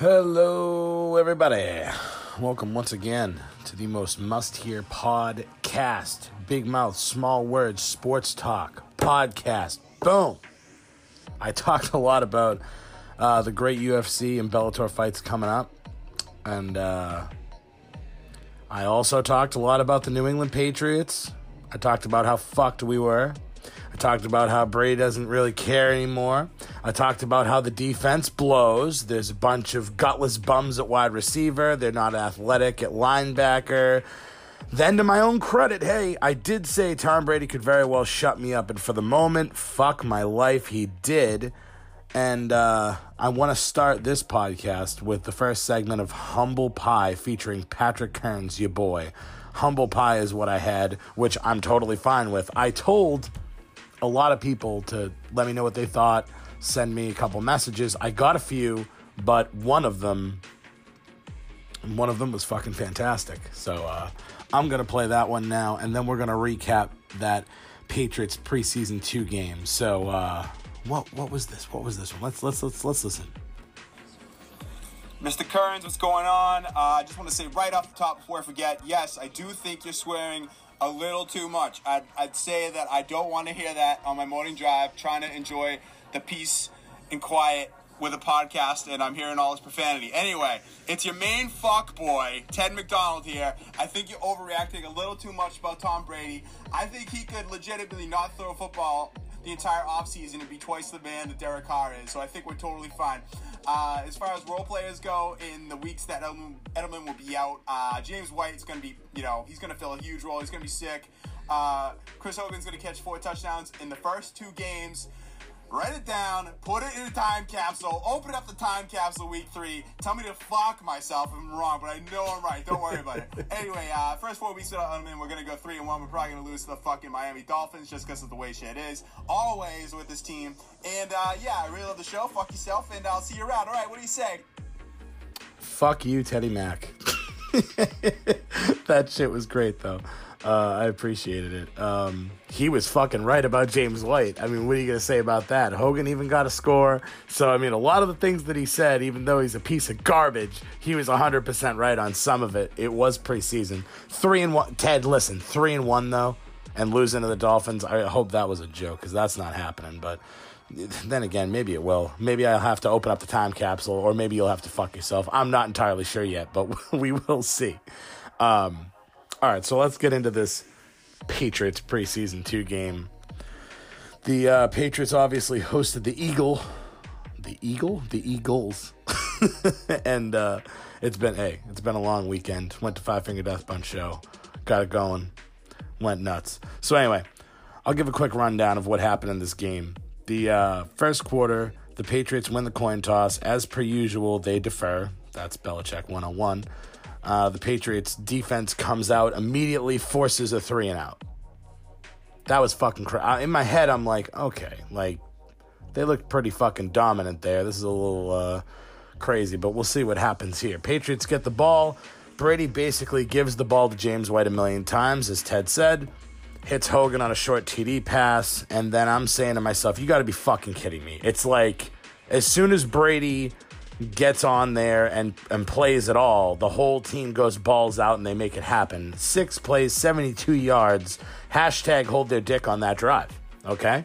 Hello, everybody. Welcome once again to the most must hear podcast. Big mouth, small words, sports talk, podcast. Boom. I talked a lot about uh, the great UFC and Bellator fights coming up. And uh, I also talked a lot about the New England Patriots. I talked about how fucked we were. Talked about how Brady doesn't really care anymore. I talked about how the defense blows. There's a bunch of gutless bums at wide receiver. They're not athletic at linebacker. Then, to my own credit, hey, I did say Tom Brady could very well shut me up. And for the moment, fuck my life, he did. And uh, I want to start this podcast with the first segment of Humble Pie featuring Patrick Kearns, your boy. Humble Pie is what I had, which I'm totally fine with. I told a lot of people to let me know what they thought, send me a couple messages. I got a few, but one of them one of them was fucking fantastic. So uh, I'm gonna play that one now, and then we're gonna recap that Patriots preseason two game. So uh, what what was this? What was this one? Let's let's let's let's listen. Mr. Kearns, what's going on? Uh, I just want to say right off the top before I forget, yes, I do think you're swearing a little too much. I'd, I'd say that I don't want to hear that on my morning drive, trying to enjoy the peace and quiet with a podcast, and I'm hearing all this profanity. Anyway, it's your main fuck boy, Ted McDonald here. I think you're overreacting a little too much about Tom Brady. I think he could legitimately not throw a football the entire offseason and be twice the man that Derek Carr is. So I think we're totally fine. Uh, as far as role players go, in the weeks that Edelman, will be out, uh, James White's going to be, you know, he's going to fill a huge role. He's going to be sick. Uh, Chris Hogan's going to catch four touchdowns in the first two games. Write it down, put it in a time capsule, open up the time capsule week three. Tell me to fuck myself if I'm wrong, but I know I'm right. Don't worry about it. Anyway, uh, first four weeks of Edelman, we're gonna go three and one. We're probably gonna lose to the fucking Miami Dolphins just because of the way shit is. Always with this team. And uh, yeah, I really love the show. Fuck yourself, and I'll see you around. All right, what do you say? Fuck you, Teddy Mac. that shit was great though. Uh, I appreciated it. Um, he was fucking right about James White. I mean, what are you going to say about that? Hogan even got a score. So, I mean, a lot of the things that he said, even though he's a piece of garbage, he was 100% right on some of it. It was preseason. Three and one. Ted, listen, three and one, though, and losing to the Dolphins. I hope that was a joke because that's not happening. But then again, maybe it will. Maybe I'll have to open up the time capsule, or maybe you'll have to fuck yourself. I'm not entirely sure yet, but we will see. Um, all right, so let's get into this Patriots preseason two game. The uh, Patriots obviously hosted the Eagle, the Eagle, the Eagles, and uh, it's been hey, it's been a long weekend. Went to Five Finger Death Punch show, got it going, went nuts. So anyway, I'll give a quick rundown of what happened in this game. The uh, first quarter, the Patriots win the coin toss as per usual. They defer. That's Belichick 101. Uh, the Patriots defense comes out immediately, forces a three and out. That was fucking crazy. In my head, I'm like, okay, like they look pretty fucking dominant there. This is a little uh, crazy, but we'll see what happens here. Patriots get the ball. Brady basically gives the ball to James White a million times, as Ted said. Hits Hogan on a short TD pass, and then I'm saying to myself, you got to be fucking kidding me. It's like as soon as Brady gets on there and, and plays at all, the whole team goes balls out and they make it happen. Six plays, 72 yards. Hashtag hold their dick on that drive. Okay?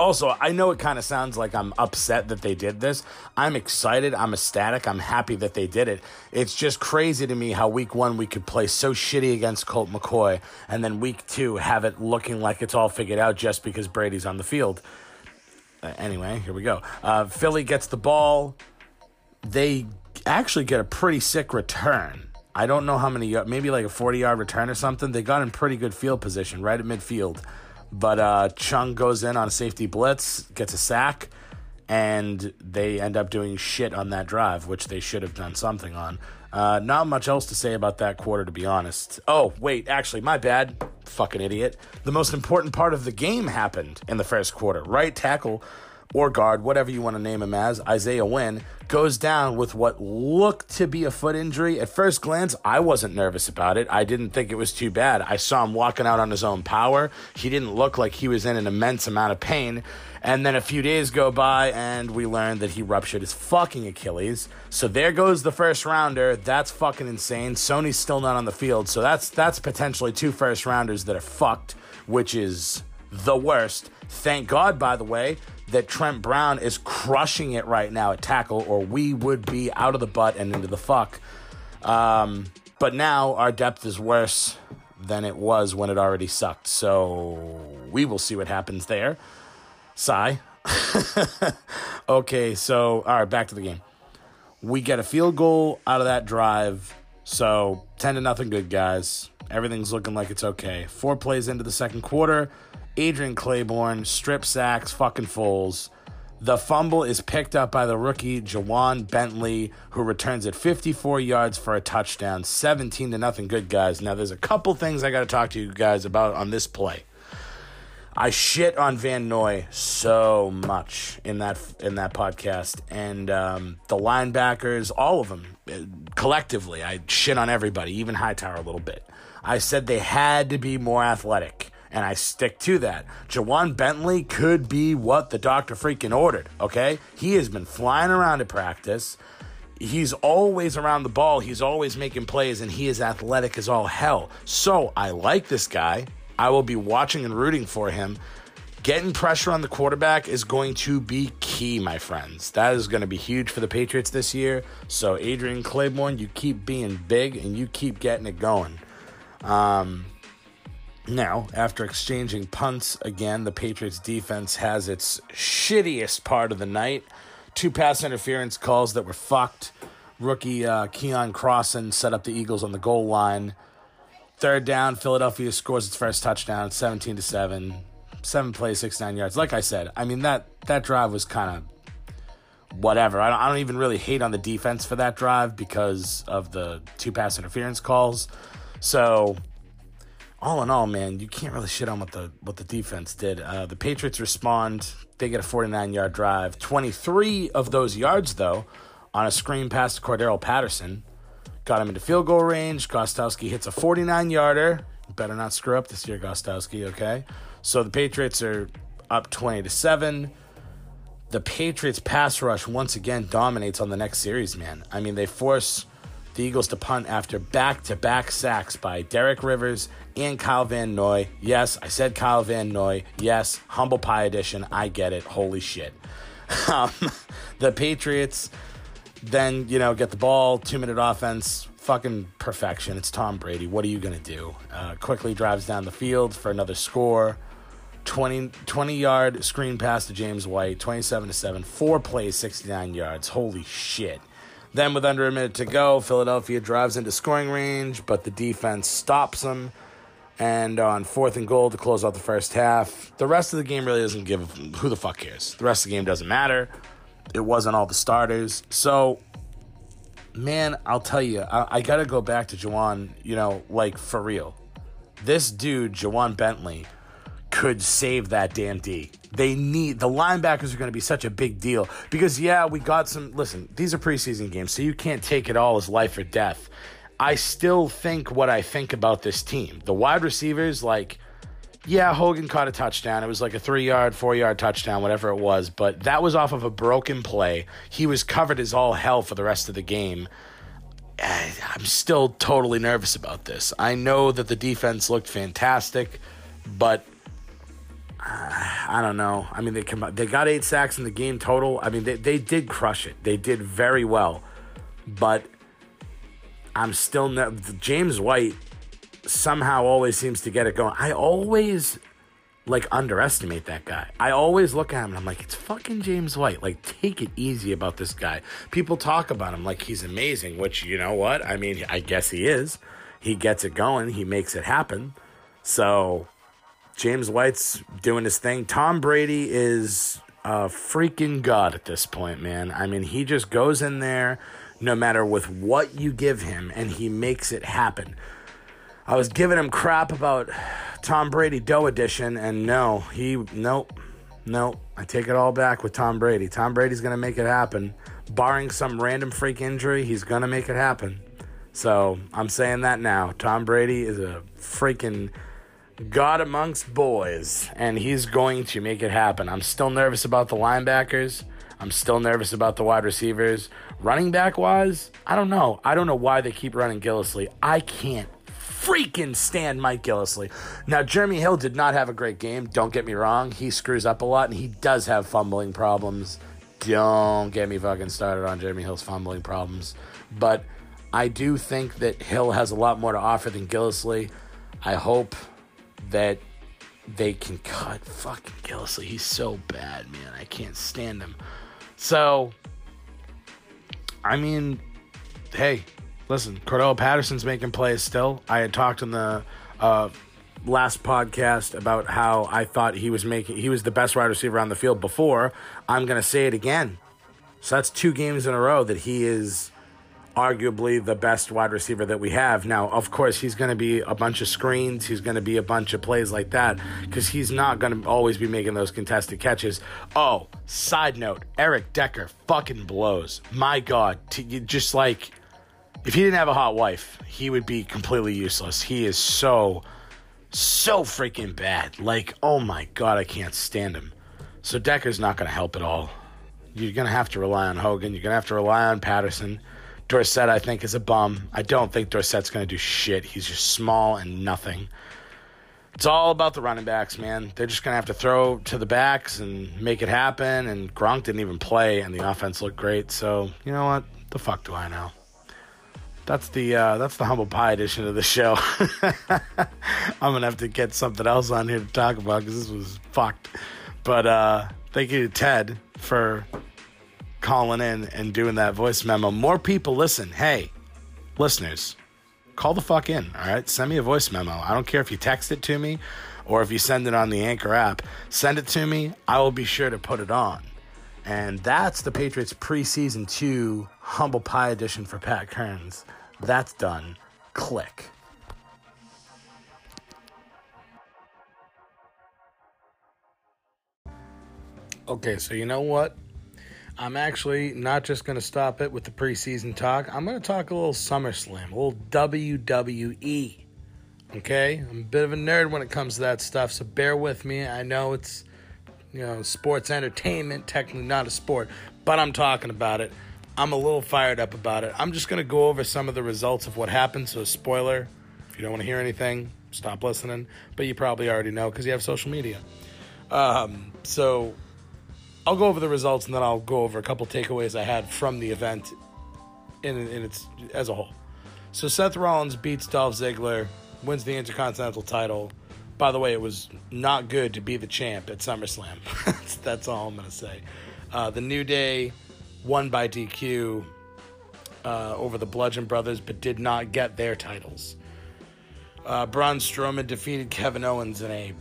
Also, I know it kind of sounds like I'm upset that they did this. I'm excited. I'm ecstatic. I'm happy that they did it. It's just crazy to me how week one we could play so shitty against Colt McCoy, and then week two have it looking like it's all figured out just because Brady's on the field. Uh, anyway, here we go. Uh, Philly gets the ball they actually get a pretty sick return. I don't know how many, maybe like a 40 yard return or something. They got in pretty good field position right at midfield. But uh, Chung goes in on a safety blitz, gets a sack, and they end up doing shit on that drive, which they should have done something on. Uh, not much else to say about that quarter, to be honest. Oh, wait, actually, my bad. Fucking idiot. The most important part of the game happened in the first quarter. Right tackle or guard, whatever you want to name him as, Isaiah Wynn, goes down with what looked to be a foot injury. At first glance, I wasn't nervous about it. I didn't think it was too bad. I saw him walking out on his own power. He didn't look like he was in an immense amount of pain. And then a few days go by, and we learned that he ruptured his fucking Achilles. So there goes the first rounder. That's fucking insane. Sony's still not on the field, so that's that's potentially two first rounders that are fucked, which is the worst. Thank God, by the way, that Trent Brown is crushing it right now at tackle, or we would be out of the butt and into the fuck. Um, but now our depth is worse than it was when it already sucked. So we will see what happens there. Sigh. okay, so all right, back to the game. We get a field goal out of that drive. So 10 to nothing good, guys. Everything's looking like it's okay. Four plays into the second quarter. Adrian Clayborn, strip sacks, fucking fools. The fumble is picked up by the rookie Ja'Whaun Bentley, who returns it 54 yards for a touchdown, 17 to nothing. Good guys. Now, there's a couple things I got to talk to you guys about on this play. I shit on Van Noy so much in that in that podcast, and um, the linebackers, all of them uh, collectively. I shit on everybody, even Hightower a little bit. I said they had to be more athletic and I stick to that. Ja'Whaun Bentley could be what the doctor freaking ordered, okay? He has been flying around at practice. He's always around the ball, he's always making plays, and he is athletic as all hell. So I like this guy. I will be watching and rooting for him. Getting pressure on the quarterback is going to be key, my friends. That is going to be huge for the Patriots this year. So, Adrian Clayborn, you keep being big and you keep getting it going. Um, now, after exchanging punts again, the Patriots defense has its shittiest part of the night. Two pass interference calls that were fucked. Rookie uh, Keion Crossen set up the Eagles on the goal line. Third down, Philadelphia scores its first touchdown, 17 to 7. Seven plays, 69 yards. Like I said, I mean, that, that drive was kind of whatever. I don't, I don't even really hate on the defense for that drive because of the two pass interference calls. So all in all, man, you can't really shit on what the what the defense did. Uh, the Patriots respond. They get a 49 yard drive. 23 of those yards, though, on a screen pass to Cordarrelle Patterson, got him into field goal range. Gostkowski hits a 49 yarder. Better not screw up this year, Gostkowski. Okay, so the Patriots are up 20 to seven. The Patriots pass rush once again dominates on the next series, man. I mean, they force the Eagles to punt after back to back sacks by Derek Rivers and Kyle Van Noy. Yes, I said Kyle Van Noy. Yes, humble pie edition. I get it. Holy shit. Um, the Patriots then, you know, get the ball, two minute offense, fucking perfection. It's Tom Brady. What are you going to do? Uh, quickly drives down the field for another score. 20, 20 yard screen pass to James White, 27 to 7, four plays, 69 yards. Holy shit. Then, with under a minute to go, Philadelphia drives into scoring range, but the defense stops them and on fourth and goal to close out the first half. The rest of the game really doesn't give who the fuck cares. The rest of the game doesn't matter. It wasn't all the starters. So, man, I'll tell you, I, I got to go back to Ja'Whaun, you know, like for real. This dude, Ja'Whaun Bentley, could save that damn D. They need the linebackers are going to be such a big deal because yeah, we got some. Listen, these are preseason games, so you can't take it all as life or death. I still think what I think about this team. The wide receivers, like, yeah, Hogan caught a touchdown. It was like a three yard, four yard touchdown, whatever it was, but that was off of a broken play. He was covered as all hell for the rest of the game. Eh, I'm still totally nervous about this. I know that the defense looked fantastic, but uh, I don't know. I mean, they come, they got eight sacks in the game total. I mean, they, they did crush it. They did very well, but I'm still ne- James White somehow always seems to get it going. I always like underestimate that guy. I always look at him and I'm like, it's fucking James White. Like, take it easy about this guy. People talk about him like he's amazing, which you know what? I mean, I guess he is. He gets it going. He makes it happen. So James White's doing his thing. Tom Brady is a freaking god at this point, man. I mean, he just goes in there no matter with what you give him, and he makes it happen. I was giving him crap about Tom Brady Doe Edition, and no, he nope, Nope. I take it all back with Tom Brady. Tom Brady's going to make it happen. Barring some random freak injury, he's going to make it happen. So I'm saying that now. Tom Brady is a freaking God amongst boys, and he's going to make it happen. I'm still nervous about the linebackers. I'm still nervous about the wide receivers. Running back wise, I don't know. I don't know why they keep running Gillislee. I can't freaking stand Mike Gillislee. Now, Jeremy Hill did not have a great game. Don't get me wrong. He screws up a lot and he does have fumbling problems. Don't get me fucking started on Jeremy Hill's fumbling problems. But I do think that Hill has a lot more to offer than Gillislee. I hope that they can cut fucking Gillislee. He's so bad, man. I can't stand him. So, I mean, hey, listen, Cordell Patterson's making plays still. I had talked in the uh, last podcast about how I thought he was making he was the best wide receiver on the field before. I'm gonna say it again. So that's two games in a row that he is arguably the best wide receiver that we have. Now, of course, he's going to be a bunch of screens. He's going to be a bunch of plays like that because he's not going to always be making those contested catches. Oh, side note Eric Decker fucking blows. My God. T- just like if he didn't have a hot wife, he would be completely useless. He is so, so freaking bad. Like, oh my God, I can't stand him. So Decker's not going to help at all. You're going to have to rely on Hogan. You're going to have to rely on Patterson. Dorsett, I think, is a bum. I don't think Dorsett's going to do shit. He's just small and nothing. It's all about the running backs, man. They're just going to have to throw to the backs and make it happen. And Gronk didn't even play, and the offense looked great. So, you know what? The fuck do I know? That's the uh, that's the humble pie edition of the show. I'm gonna have to get something else on here to talk about because this was fucked. But uh, thank you to Ted for calling in and doing that voice memo. More people listen. Hey, listeners, call the fuck in. All right, send me a voice memo. I don't care if you text it to me or if you send it on the Anchor app. Send it to me. I will be sure to put it on. And that's the Patriots preseason two humble pie edition for Pat Kearns. That's done. Click. Okay, so you know what? I'm actually not just going to stop it with the preseason talk. I'm going to talk a little SummerSlam, a little WWE. Okay? I'm a bit of a nerd when it comes to that stuff, so bear with me. I know it's, you know, sports entertainment, technically not a sport, but I'm talking about it. I'm a little fired up about it. I'm just going to go over some of the results of what happened. So, spoiler if you don't want to hear anything, stop listening. But you probably already know because you have social media. Um, so, I'll go over the results and then I'll go over a couple takeaways I had from the event in, in its as a whole. So, Seth Rollins beats Dolph Ziggler, wins the Intercontinental title. By the way, it was not good to be the champ at SummerSlam. that's, that's all I'm going to say. Uh, the New Day won by DQ uh, over the Bludgeon Brothers, but did not get their titles. Uh, Braun Strowman defeated Kevin Owens in a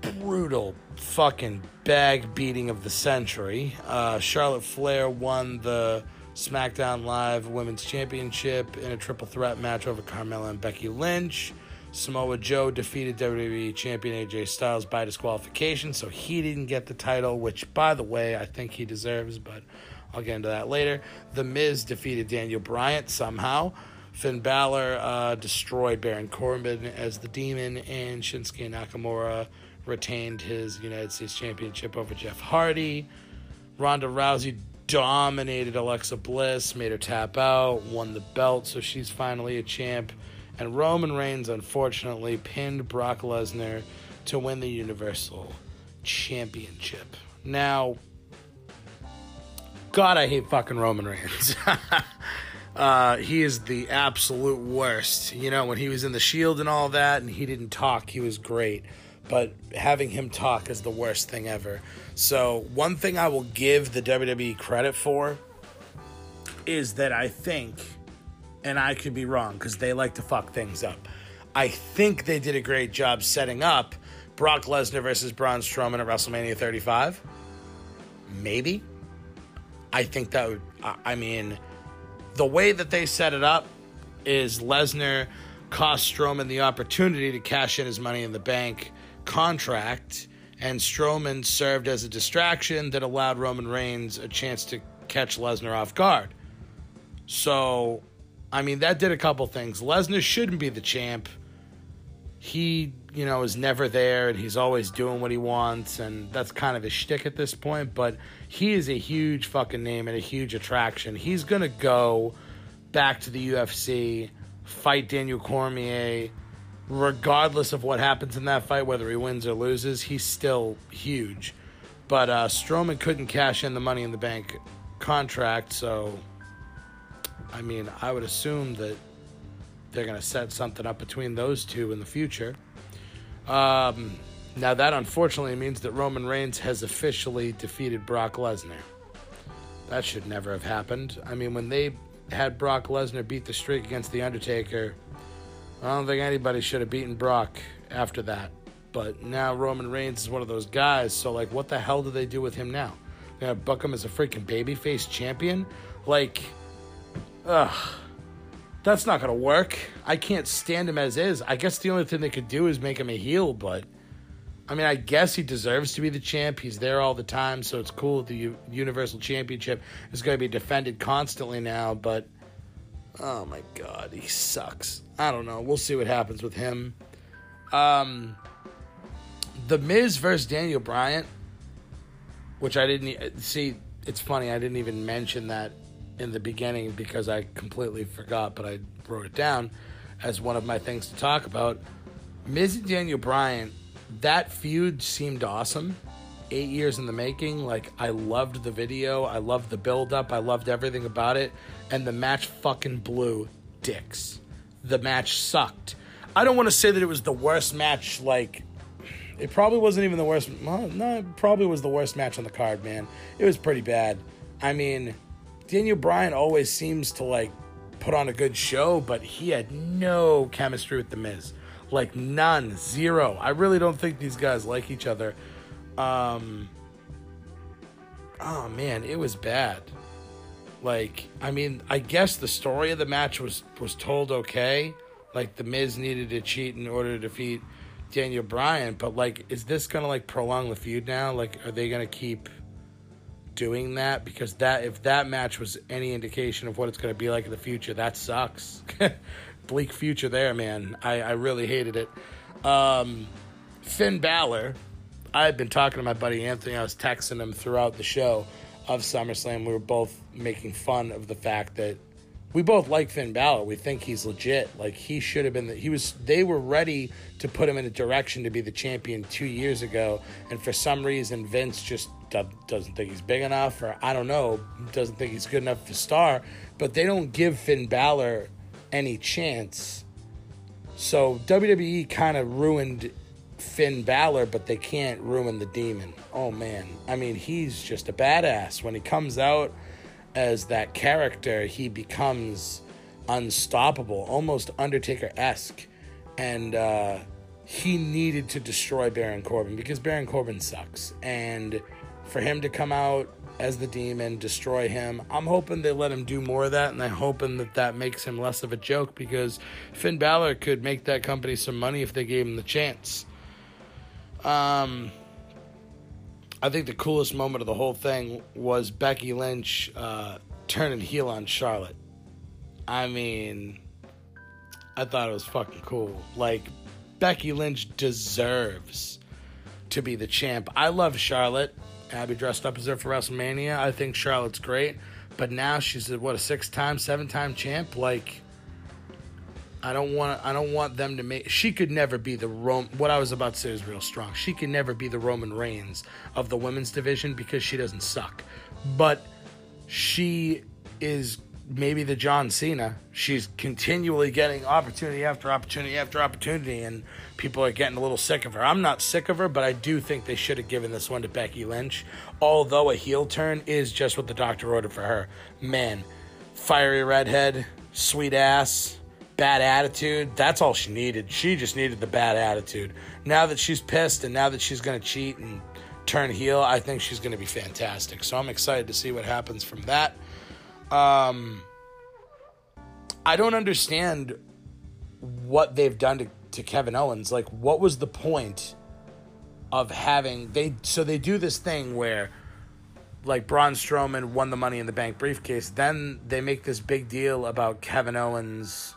brutal fucking bag beating of the century. Uh, Charlotte Flair won the SmackDown Live Women's Championship in a triple threat match over Carmella and Becky Lynch. Samoa Joe defeated WWE Champion AJ Styles by disqualification, so he didn't get the title, which, by the way, I think he deserves, but I'll get into that later. The Miz defeated Daniel Bryan somehow. Finn Balor uh, destroyed Baron Corbin as the Demon, and Shinsuke Nakamura retained his United States Championship over Jeff Hardy. Ronda Rousey dominated Alexa Bliss, made her tap out, won the belt, so she's finally a champ. And Roman Reigns, unfortunately, pinned Brock Lesnar to win the Universal Championship. Now, God, I hate fucking Roman Reigns. uh, he is the absolute worst. You know, when he was in the Shield and all that, and he didn't talk, he was great. But having him talk is the worst thing ever. So, one thing I will give the WWE credit for is that I think, and I could be wrong because they like to fuck things up. I think they did a great job setting up Brock Lesnar versus Braun Strowman at WrestleMania 35. Maybe. I think that would, I mean, the way that they set it up is Lesnar cost Strowman the opportunity to cash in his money in the bank contract and Strowman served as a distraction that allowed Roman Reigns a chance to catch Lesnar off guard. So, I mean, that did a couple things. Lesnar shouldn't be the champ. He, you know, is never there and he's always doing what he wants, and that's kind of his shtick at this point. But he is a huge fucking name and a huge attraction. He's gonna go back to the UFC, fight Daniel Cormier, regardless of what happens in that fight, whether he wins or loses, he's still huge. But uh, Strowman couldn't cash in the Money in the Bank contract, so I mean, I would assume that they're going to set something up between those two in the future. Um, now, that unfortunately means that Roman Reigns has officially defeated Brock Lesnar. That should never have happened. I mean, when they had Brock Lesnar beat the streak against The Undertaker, I don't think anybody should have beaten Brock after that. But now Roman Reigns is one of those guys, so like, what the hell do they do with him now? They're gonna book him as a freaking babyface champion? Like, ugh, that's not gonna work. I can't stand him as is. I guess the only thing they could do is make him a heel, but I mean, I guess he deserves to be the champ. He's there all the time, so it's cool. The U- Universal Championship is going to be defended constantly now, but oh my god, he sucks. I don't know. We'll see what happens with him. Um, the Miz versus Daniel Bryan, which I didn't see. It's funny, I didn't even mention that in the beginning because I completely forgot, but I wrote it down as one of my things to talk about. Miz and Daniel Bryan, that feud seemed awesome. Eight years in the making. Like, I loved the video. I loved the build up. I loved everything about it. And the match fucking blew dicks. The match sucked. I don't want to say that it was the worst match, like, it probably wasn't even the worst. Well, no, it probably was the worst match on the card, man. It was pretty bad. I mean, Daniel Bryan always seems to like put on a good show, but he had no chemistry with The Miz. Like none, zero. I really don't think these guys like each other. Um, oh man, it was bad. Like, I mean, I guess the story of the match was was told okay. Like the Miz needed to cheat in order to defeat Daniel Bryan, but like, is this gonna like prolong the feud now? Like, are they gonna keep doing that? Because that if that match was any indication of what it's gonna be like in the future, that sucks. Bleak future there, man. I, I really hated it. Um, Finn Balor, I had been talking to my buddy Anthony. I was texting him throughout the show of SummerSlam. We were both making fun of the fact that we both like Finn Balor. We think he's legit. Like he should have been. The, he was. They were ready to put him in a direction to be the champion two years ago, and for some reason Vince just doesn't think he's big enough, or I don't know, doesn't think he's good enough to star. But they don't give Finn Balor any chance. So WWE kind of ruined Finn Balor, but they can't ruin the demon. Oh man, I mean he's just a badass when he comes out as that character, he becomes unstoppable, almost Undertaker esque. And uh, he needed to destroy Baron Corbin because Baron Corbin sucks. And for him to come out as the demon, destroy him, I'm hoping they let him do more of that. And I'm hoping that that makes him less of a joke because Finn Balor could make that company some money if they gave him the chance. Um, I think the coolest moment of the whole thing was Becky Lynch uh, turning heel on Charlotte. I mean, I thought it was fucking cool. Like, Becky Lynch deserves to be the champ. I love Charlotte. Abby dressed up as her for WrestleMania. I think Charlotte's great. But now she's what a six time, seven time champ. Like, I don't want I don't want them to make she could never be the Rome what I was about to say is real strong. She could never be the Roman Reigns of the women's division because she doesn't suck. But she is maybe the John Cena. She's continually getting opportunity after opportunity after opportunity and people are getting a little sick of her. I'm not sick of her, but I do think they should have given this one to Becky Lynch. Although a heel turn is just what the doctor ordered for her. Man, fiery redhead, sweet ass, bad attitude. That's all she needed. She just needed the bad attitude. Now that she's pissed and now that she's going to cheat and turn heel, I think she's going to be fantastic. So I'm excited to see what happens from that. Um, I don't understand what they've done to, to Kevin Owens. Like, what was the point of having they so they do this thing where like Braun Strowman won the Money in the Bank briefcase. Then they make this big deal about Kevin Owens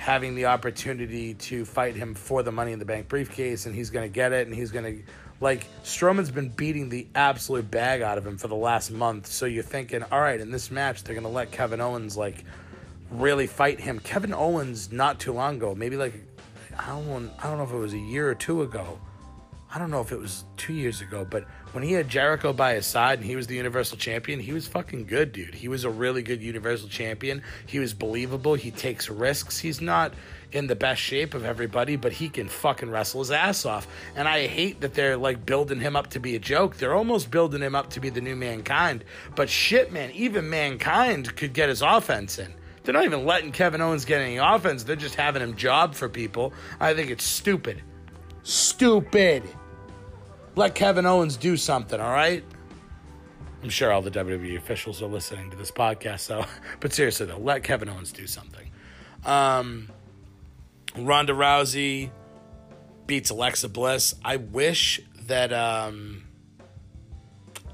having the opportunity to fight him for the Money in the Bank briefcase, and he's going to get it, and he's going to. Like, Strowman's been beating the absolute bag out of him for the last month. So you're thinking, all right, in this match, they're going to let Kevin Owens, like, really fight him. Kevin Owens, not too long ago, maybe like, I don't, I don't know if it was a year or two ago. I don't know if it was two years ago, but when he had Jericho by his side and he was the Universal Champion, he was fucking good, dude. He was a really good Universal Champion. He was believable. He takes risks. He's not in the best shape of everybody, but he can fucking wrestle his ass off. And I hate that they're like building him up to be a joke. They're almost building him up to be the new mankind. But shit, man, even mankind could get his offense in. They're not even letting Kevin Owens get any offense. They're just having him job for people. I think it's stupid. Stupid. Let Kevin Owens do something, all right? I'm sure all the WWE officials are listening to this podcast, so but seriously though, let Kevin Owens do something. Um, Ronda Rousey beats Alexa Bliss. I wish that um,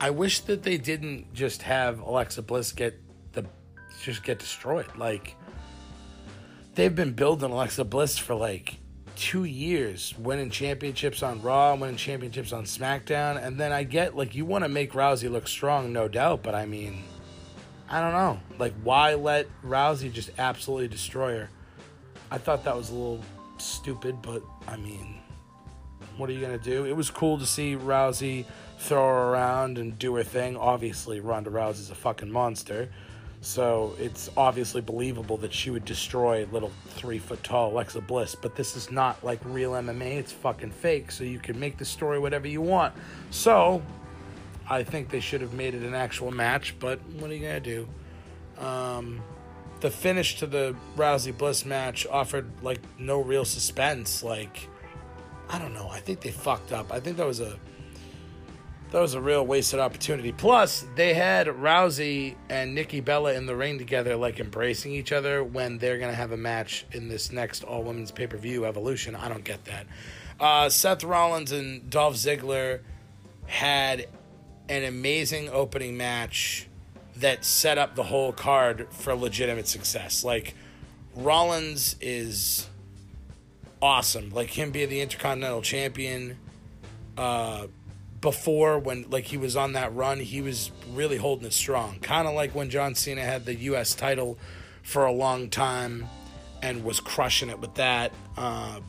I wish that they didn't just have Alexa Bliss get the just get destroyed. Like they've been building Alexa Bliss for like two years, winning championships on Raw, winning championships on SmackDown, and then I get like you want to make Rousey look strong, no doubt, but I mean, I don't know, like why let Rousey just absolutely destroy her? I thought that was a little stupid, but I mean, what are you gonna do? It was cool to see Rousey throw her around and do her thing. Obviously, Ronda Rousey's a fucking monster. So it's obviously believable that she would destroy little three foot tall Alexa Bliss, but this is not like real MMA. It's fucking fake, so you can make the story whatever you want. So I think they should have made it an actual match, but what are you gonna do? Um, the finish to the Rousey Bliss match offered like no real suspense. Like I don't know. I think they fucked up. I think that was a that was a real wasted opportunity. Plus, they had Rousey and Nikki Bella in the ring together, like embracing each other when they're going to have a match in this next all women's pay per view evolution. I don't get that. Uh, Seth Rollins and Dolph Ziggler had an amazing opening match that set up the whole card for legitimate success. Like, Rollins is awesome. Like, him being the Intercontinental Champion. Uh, before when like he was on that run, he was really holding it strong. Kind of like when John Cena had the U.S. title for a long time and was crushing it with that. Uh,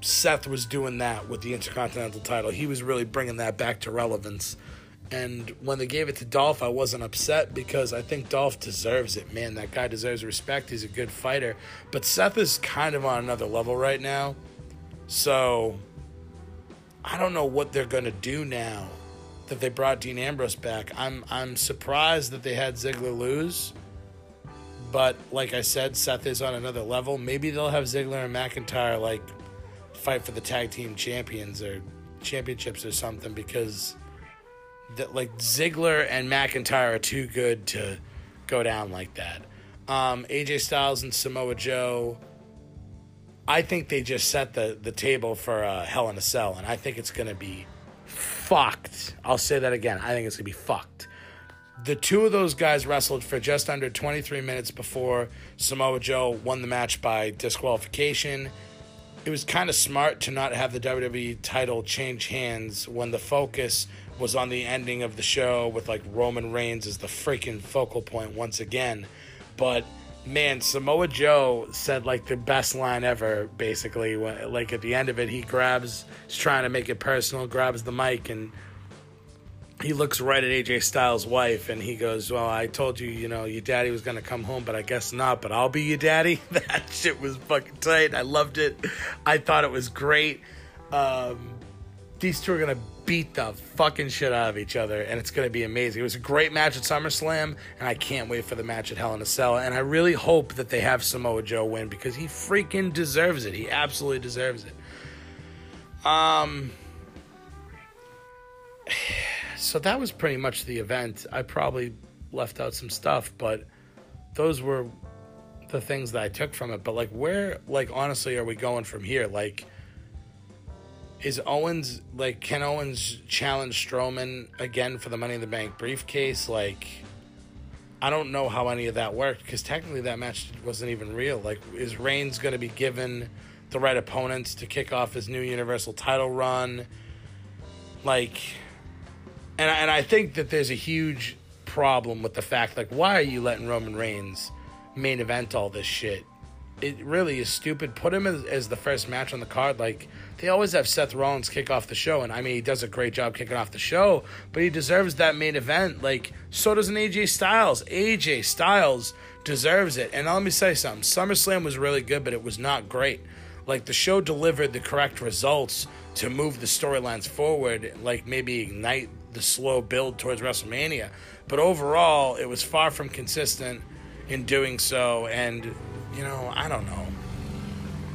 Seth was doing that with the Intercontinental title. He was really bringing that back to relevance. And when they gave it to Dolph, I wasn't upset because I think Dolph deserves it. Man, that guy deserves respect. He's a good fighter. But Seth is kind of on another level right now. So I don't know what they're to do now that they brought Dean Ambrose back. I'm I'm surprised that they had Ziggler lose. But like I said, Seth is on another level. Maybe they'll have Ziggler and McIntyre like fight for the tag team champions or championships or something because that like Ziggler and McIntyre are too good to go down like that. Um, AJ Styles and Samoa Joe I think they just set the, the table for uh, Hell in a Cell, and I think it's going to be fucked. I'll say that again. I think it's going to be fucked. The two of those guys wrestled for just under 23 minutes before Samoa Joe won the match by disqualification. It was kind of smart to not have the WWE title change hands when the focus was on the ending of the show with like Roman Reigns as the freaking focal point once again. But man, Samoa Joe said like the best line ever. Basically, when, like at the end of it, he grabs, he's trying to make it personal, grabs the mic, and he looks right at AJ Styles' wife, and he goes, "Well, I told you, you know, your daddy was gonna come home, but I guess not. But I'll be your daddy." that shit was fucking tight. I loved it. I thought it was great. Um, these two are gonna beat the fucking shit out of each other, and it's gonna be amazing. It was a great match at SummerSlam, and I can't wait for the match at Hell in a Cell. And I really hope that they have Samoa Joe win because he freaking deserves it. He absolutely deserves it. Um. So that was pretty much the event. I probably left out some stuff, but those were the things that I took from it. But like, where, like, honestly, are we going from here? Like is Owens like can Owens challenge Strowman again for the Money in the Bank briefcase? Like, I don't know how any of that worked because technically that match wasn't even real. Like, is Reigns going to be given the right opponents to kick off his new Universal title run? Like, and and I think that there's a huge problem with the fact like why are you letting Roman Reigns main event all this shit? It really is stupid. Put him as, as the first match on the card. Like they always have Seth Rollins kick off the show, and I mean he does a great job kicking off the show, but he deserves that main event. Like so does an AJ Styles. AJ Styles deserves it. And let me say something: SummerSlam was really good, but it was not great. Like the show delivered the correct results to move the storylines forward, like maybe ignite the slow build towards WrestleMania. But overall, it was far from consistent in doing so. And, you know, I don't know.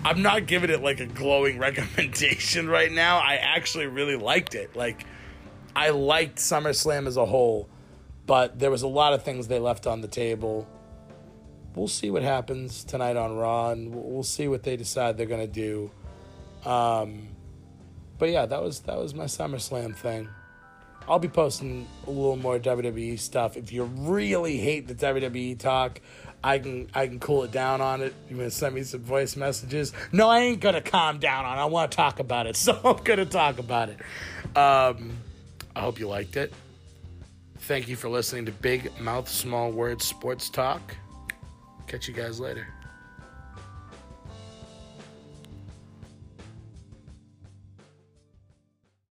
I'm not giving it like a glowing recommendation right now. I actually really liked it. Like, I liked SummerSlam as a whole, but there was a lot of things they left on the table. We'll see what happens tonight on Raw, and we'll see what they decide they're gonna do. Um, but yeah, that was that was my SummerSlam thing. I'll be posting a little more WWE stuff. If you really hate the WWE talk, I can I can cool it down on it. You want to send me some voice messages? No, I ain't gonna calm down on. it. I want to talk about it, so I'm gonna talk about it. Um, I hope you liked it. Thank you for listening to Big Mouth Small Words Sports Talk. Catch you guys later.